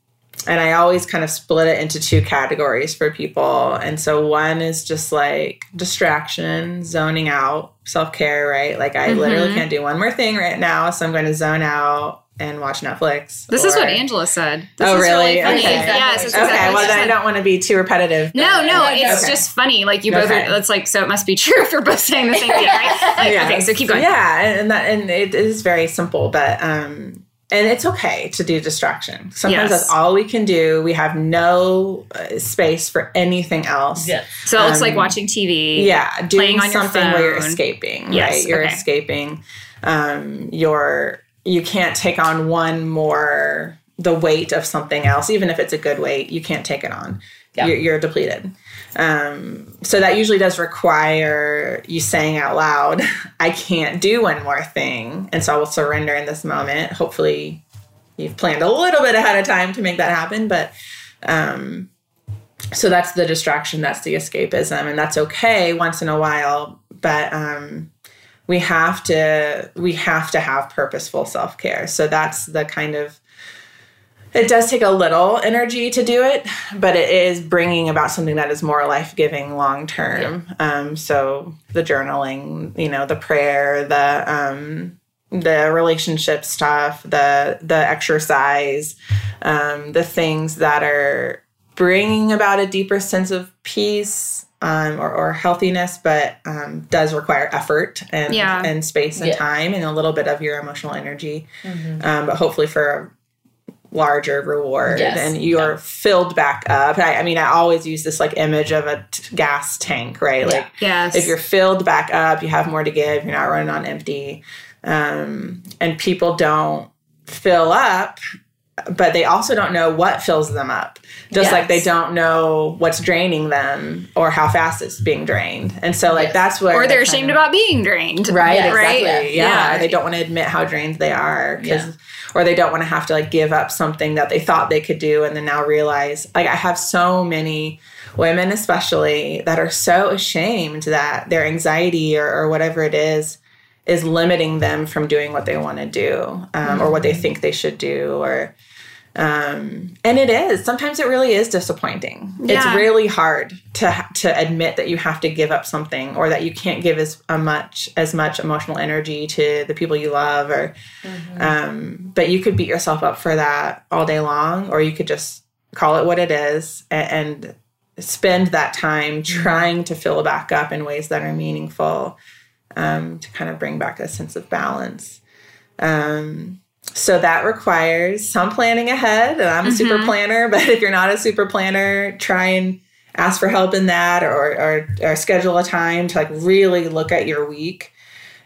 and I always kind of split it into two categories for people. And so one is just like distraction, zoning out, self care, right? Like I mm-hmm. literally can't do one more thing right now, so I'm going to zone out and watch Netflix. This or, is what Angela said. This oh, really? really okay. Yes. Exactly okay. Well, then I don't want to be too repetitive. No, no, it's okay. just funny. Like you both okay. are. It's like so. It must be [laughs] true if you're both saying the same thing, right? [laughs] Like, yeah. Okay, so keep going. Yeah, and that and it is very simple, but um, and it's okay to do distraction. Sometimes yes. that's all we can do. We have no uh, space for anything else. Yeah. So it looks um, like watching TV. Yeah, doing something where you're escaping. Yes, right, you're okay. escaping. Um, you're you can't take on one more the weight of something else, even if it's a good weight. You can't take it on. Yeah. You're, you're depleted. Um, so that usually does require you saying out loud, [laughs] I can't do one more thing. And so I will surrender in this moment. Hopefully, you've planned a little bit ahead of time to make that happen. But um, so that's the distraction, that's the escapism. And that's okay once in a while. But um, we have to we have to have purposeful self-care so that's the kind of it does take a little energy to do it, but it is bringing about something that is more life giving long term. Yeah. Um, so the journaling, you know, the prayer, the um, the relationship stuff, the the exercise, um, the things that are bringing about a deeper sense of peace um, or, or, healthiness, but um, does require effort and yeah. and space and yeah. time and a little bit of your emotional energy. Mm-hmm. Um, but hopefully for a larger reward yes. and you're yeah. filled back up. I, I, mean, I always use this like image of a t- gas tank, right? Like, yes. if you're filled back up, you have more to give, you're not running on empty. Um, and people don't fill up, but they also don't know what fills them up. Just yes. like they don't know what's draining them or how fast it's being drained. And so, like, yes. that's what. Or they're ashamed of, about being drained. Right, exactly. right? Yeah. yeah. They don't want to admit how drained they are. because. Yeah or they don't want to have to like give up something that they thought they could do and then now realize like I have so many women especially that are so ashamed that their anxiety or, or whatever it is is limiting them from doing what they want to do um, mm-hmm. or what they think they should do or um, and it is sometimes it really is disappointing yeah. it's really hard to to admit that you have to give up something or that you can't give as a much as much emotional energy to the people you love or mm-hmm. um, but you could beat yourself up for that all day long or you could just call it what it is and, and spend that time mm-hmm. trying to fill back up in ways that are meaningful um, to kind of bring back a sense of balance um, so that requires some planning ahead. And I'm a mm-hmm. super planner, [laughs] but if you're not a super planner, try and ask for help in that or, or, or schedule a time to like really look at your week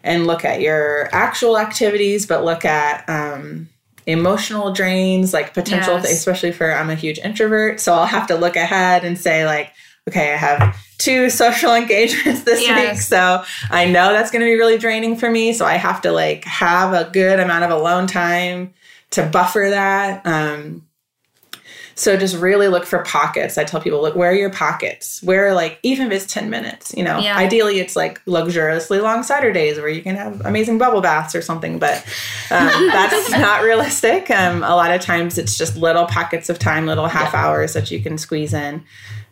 and look at your actual activities, but look at um, emotional drains, like potential, yes. especially for I'm a huge introvert. So I'll have to look ahead and say, like, okay, I have two [laughs] social engagements this yes. week. So I know that's going to be really draining for me. So I have to like have a good amount of alone time to buffer that. Um, so just really look for pockets. I tell people, look, where are your pockets? Where like even if it's 10 minutes, you know, yeah. ideally it's like luxuriously long Saturdays where you can have amazing bubble baths or something, but um, [laughs] that's not realistic. Um, a lot of times it's just little pockets of time, little half yeah. hours that you can squeeze in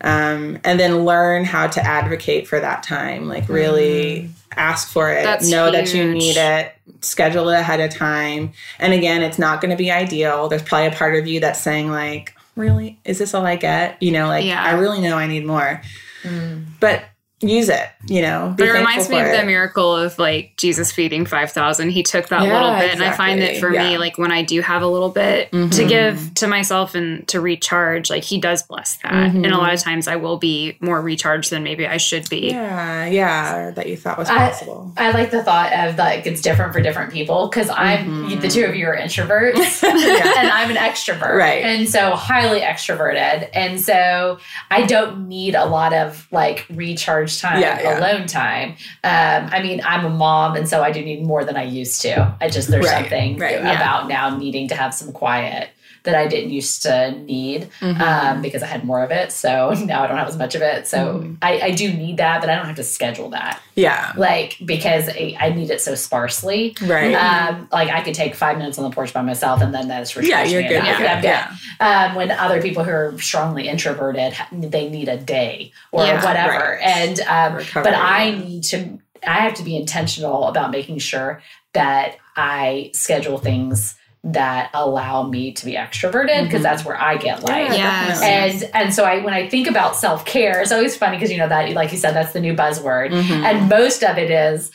um, and then learn how to advocate for that time like really mm. ask for it That's know huge. that you need it schedule it ahead of time and again it's not going to be ideal there's probably a part of you that's saying like really is this all i get you know like yeah. i really know i need more mm. but use it, you know. But it reminds me of it. the miracle of like Jesus feeding 5,000. He took that yeah, little bit. Exactly. And I find that for yeah. me, like when I do have a little bit mm-hmm. to give to myself and to recharge, like he does bless that. Mm-hmm. And a lot of times I will be more recharged than maybe I should be. Yeah, yeah, that you thought was possible. I, I like the thought of like it's different for different people because I'm mm-hmm. the two of you are introverts [laughs] [laughs] yeah. and I'm an extrovert. Right. And so highly extroverted. And so I don't need a lot of like recharge time, yeah, yeah. alone time. Um, I mean, I'm a mom, and so I do need more than I used to. I just there's right, something right, about yeah. now needing to have some quiet. That I didn't used to need Mm-hmm. um, because I had more of it. So [laughs] now I don't have as much of it. So Mm-hmm. I, I do need that, but I don't have to schedule that. Yeah. Like because I, I need it so sparsely. Right. Um, like I could take five minutes on the porch by myself, and then that's for yeah, you're good. enough. with I'm it. good. Yeah. Um, when other people who are strongly introverted, they need a day or Yeah, whatever. right. And um, but I need to. I have to be intentional about making sure that I schedule things that allow me to be extroverted because Mhm. that's where I get life. Yes. And and so I when I think about self care, it's always funny because you know that like you said that's the new buzzword, Mhm. and most of it is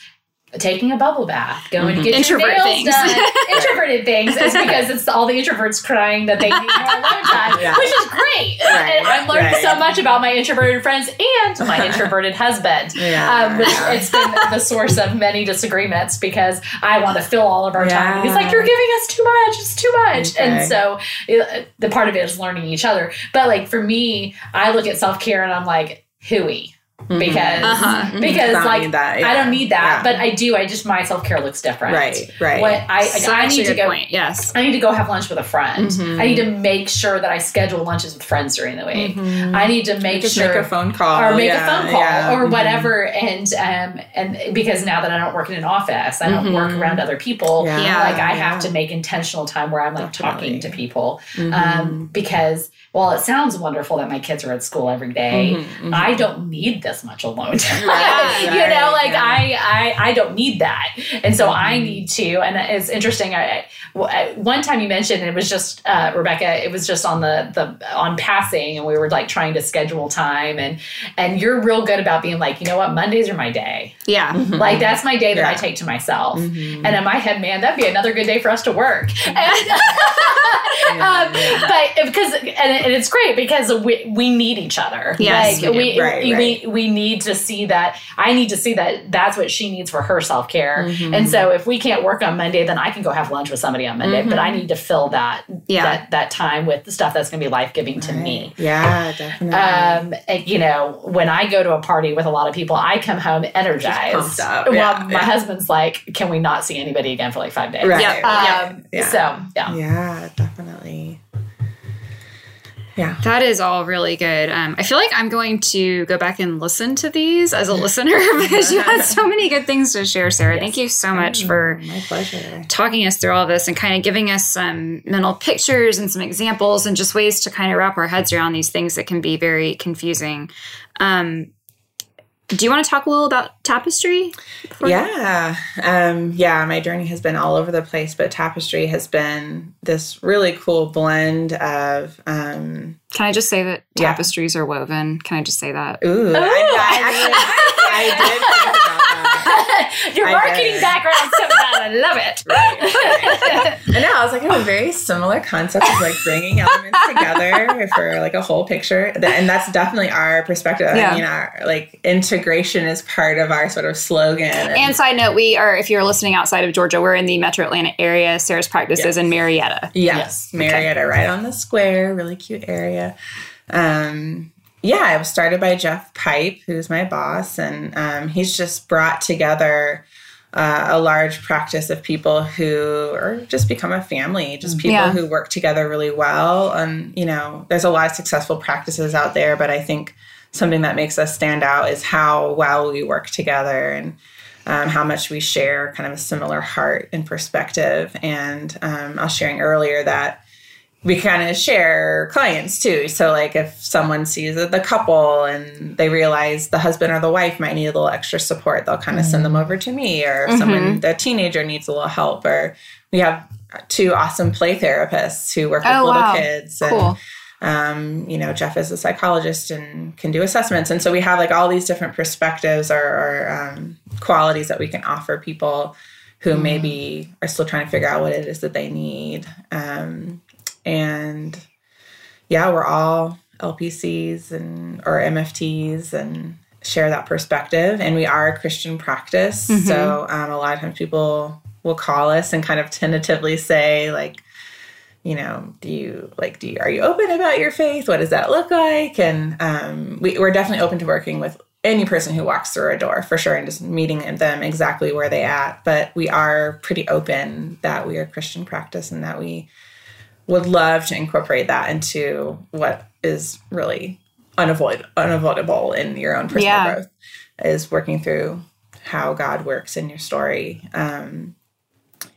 taking a bubble bath, going to Mhm. get Introvert your nails things. done. [laughs] Introverted things is because it's all the introverts crying that they need more alone time, [laughs] Yeah. which is great. Right, and I'm learning right. so much about my introverted friends and my [laughs] introverted husband. Yeah. Um, which it's been the source of many disagreements because I want to fill all of our time. And he's like, "You're giving us too much. It's too much." Okay. And so it, the part of it is learning each other. But like for me, I look at self care and I'm like, "Hooey," because Uh-huh. because Don't like need that, I don't need that, Yeah. but I do. I just my self care looks different. Right, right. What I I I a need to go. point. Yes. I need to go have lunch with a friend. Mhm. I need to make sure that I schedule lunches with friends during the week. Mhm. I need to make Just sure make a phone call or make yeah, a phone call yeah. or Mhm. whatever and um and because now that I don't work in an office I don't work Mhm. around other people Yeah, Yeah. like I have to make intentional time where I'm like talking to Definitely. people um because while it sounds wonderful that my kids are at school every day. I don't need this much alone time. Right, [laughs] you know, like yeah. I, I I don't need that, and so I Mhm. need to. And it's interesting. I, I one time you mentioned it was just uh, Rebecca. It was just on the the on passing, and we were like trying to schedule time, and and you're real good about being like, you know what, Mondays are my day. Yeah. Mhm. Like that's my day that I take to myself. Mhm. And in my head, man, that'd be another good day for us to work. [laughs] And, [laughs] Yeah, um, yeah. But because and, and it's great because we, we need each other. Yes, like we we do. Right, we, right. we need to see that. I need to see that that's what she needs for her self care. Mhm. And so if we can't work on Monday, then I can go have lunch with somebody on Monday. But Mhm. I need to fill that Yeah. that that time with the stuff that's going to be life giving to me. Yeah, definitely. Um, and, you know, when I go to a party with a lot of people, I come home energized. up. Well, Yeah, my yeah. husband's like, "Can we not see anybody again for like five days?" right. Yeah. Um, Yeah. So yeah. yeah, definitely. Yeah. That is all really good. Um, I feel like I'm going to go back and listen to these as a listener [laughs] because you had so many good things to share, Sarah. Thank you so much for My pleasure. talking us through all this and kind of giving us some mental pictures and some examples and just ways to kind of wrap our heads around these things that can be very confusing. Um, do you want to talk a little about tapestry? Yeah. Um, yeah, my journey has been all over the place, but tapestry has been this really cool blend of um Can I just say that Yeah. tapestries are woven? Can I just say that? ooh, I, I, actually I did think about that. [laughs] Your I marketing did. background's coming out. I love it. [laughs] And now I was like, I have a very similar concept of like bringing elements together for like a whole picture, and that's definitely our perspective. Yeah. I mean, our like integration is part of our sort of slogan. And side note, we are, if you're listening outside of Georgia, we're in the metro Atlanta area. Sarah's practice is in Marietta. Yes, Yes. Marietta, right on the square, really cute area. Um, yeah, it was started by Jeff Pipe, who's my boss, and um, he's just brought together uh, a large practice of people who are just become a family, just people Yeah. who work together really well. And you know, there's a lot of successful practices out there, but I think something that makes us stand out is how well we work together and um, how much we share kind of a similar heart and perspective. And um, I was sharing earlier that we kind of share clients too. So, like, if someone sees the couple and they realize the husband or the wife might need a little extra support, they'll kind of send them over to me. Or if someone, the teenager needs a little help, or we have two awesome play therapists who work with Oh, little wow. kids. And, Cool. um, you know, Jeff is a psychologist and can do assessments. And so we have like all these different perspectives or, or um, qualities that we can offer people who maybe are still trying to figure out what it is that they need. Um, and yeah, we're all LPCs and or MFTs and share that perspective. And we are a Christian practice. So um, a lot of times people will call us and kind of tentatively say like, you know, do you like, do you, are you open about your faith? What does that look like? And um, we, we're definitely open to working with any person who walks through a door for sure and just meeting them exactly where they at. But we are pretty open that we are Christian practice and that we would love to incorporate that into what is really unavoid- unavoidable in your own personal Yeah. growth is working through how God works in your story. Um,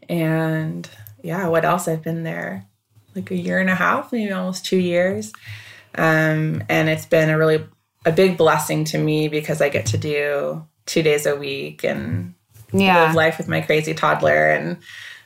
and yeah, what else? I've been there like a year and a half, maybe almost two years. Um, and it's been a really a big blessing to me because I get to do two days a week and Yeah. live life with my crazy toddler and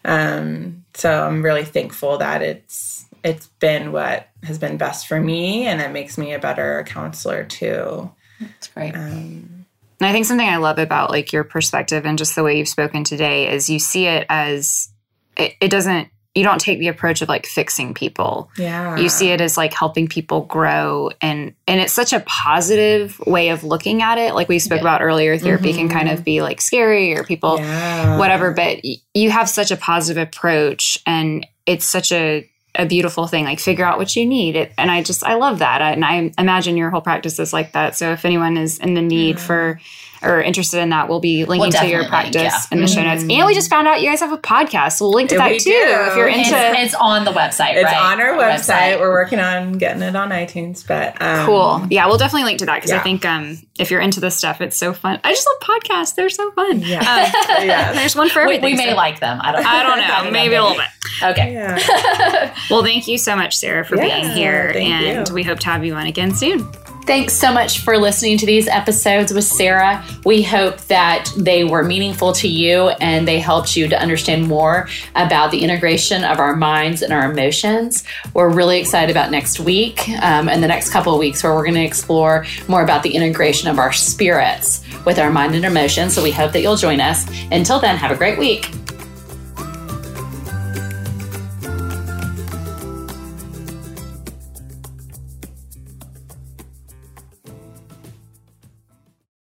um, so i'm really thankful that it's it's been what has been best for me and it makes me a better counselor too That's great. um, And I think something I love about like your perspective and just the way you've spoken today is you see it as it, it doesn't you don't take the approach of like fixing people. yeah You see it as like helping people grow and and it's such a positive way of looking at it. Like we spoke Yeah. about earlier, therapy can kind of mm-hmm. be like scary or people yeah. whatever, but y- you have such a positive approach and it's such a a beautiful thing like figure out what you need it, and i just i love that I, and i imagine your whole practice is like that so if anyone is in the need for or interested in that we'll be linking to your definitely link, practice yeah. in the show notes and we just found out you guys have a podcast so we'll link to that we too do. if you're It's, into it's on the website, it's right? on our website. we're working on getting it on itunes but um, Cool. Yeah, we'll definitely link to that because I think um, if you're into this stuff, it's so fun. I just love podcasts; they're so fun. Yeah. Um, [laughs] yeah [laughs] there's one for We, everything. we may so- like them. I don't. I don't know, [laughs] maybe a little bit. Okay. yeah Well, thank you so much, Sarah, for being here, thank and you. we hope to have you on again soon. Thanks so much for listening to these episodes with Sarah. We hope that they were meaningful to you and they helped you to understand more about the integration of our minds and our emotions. We're really excited about next week um, and the next couple of weeks where we're going to explore more about the integration of our spirits with our mind and emotions. So we hope that you'll join us. Until then, have a great week.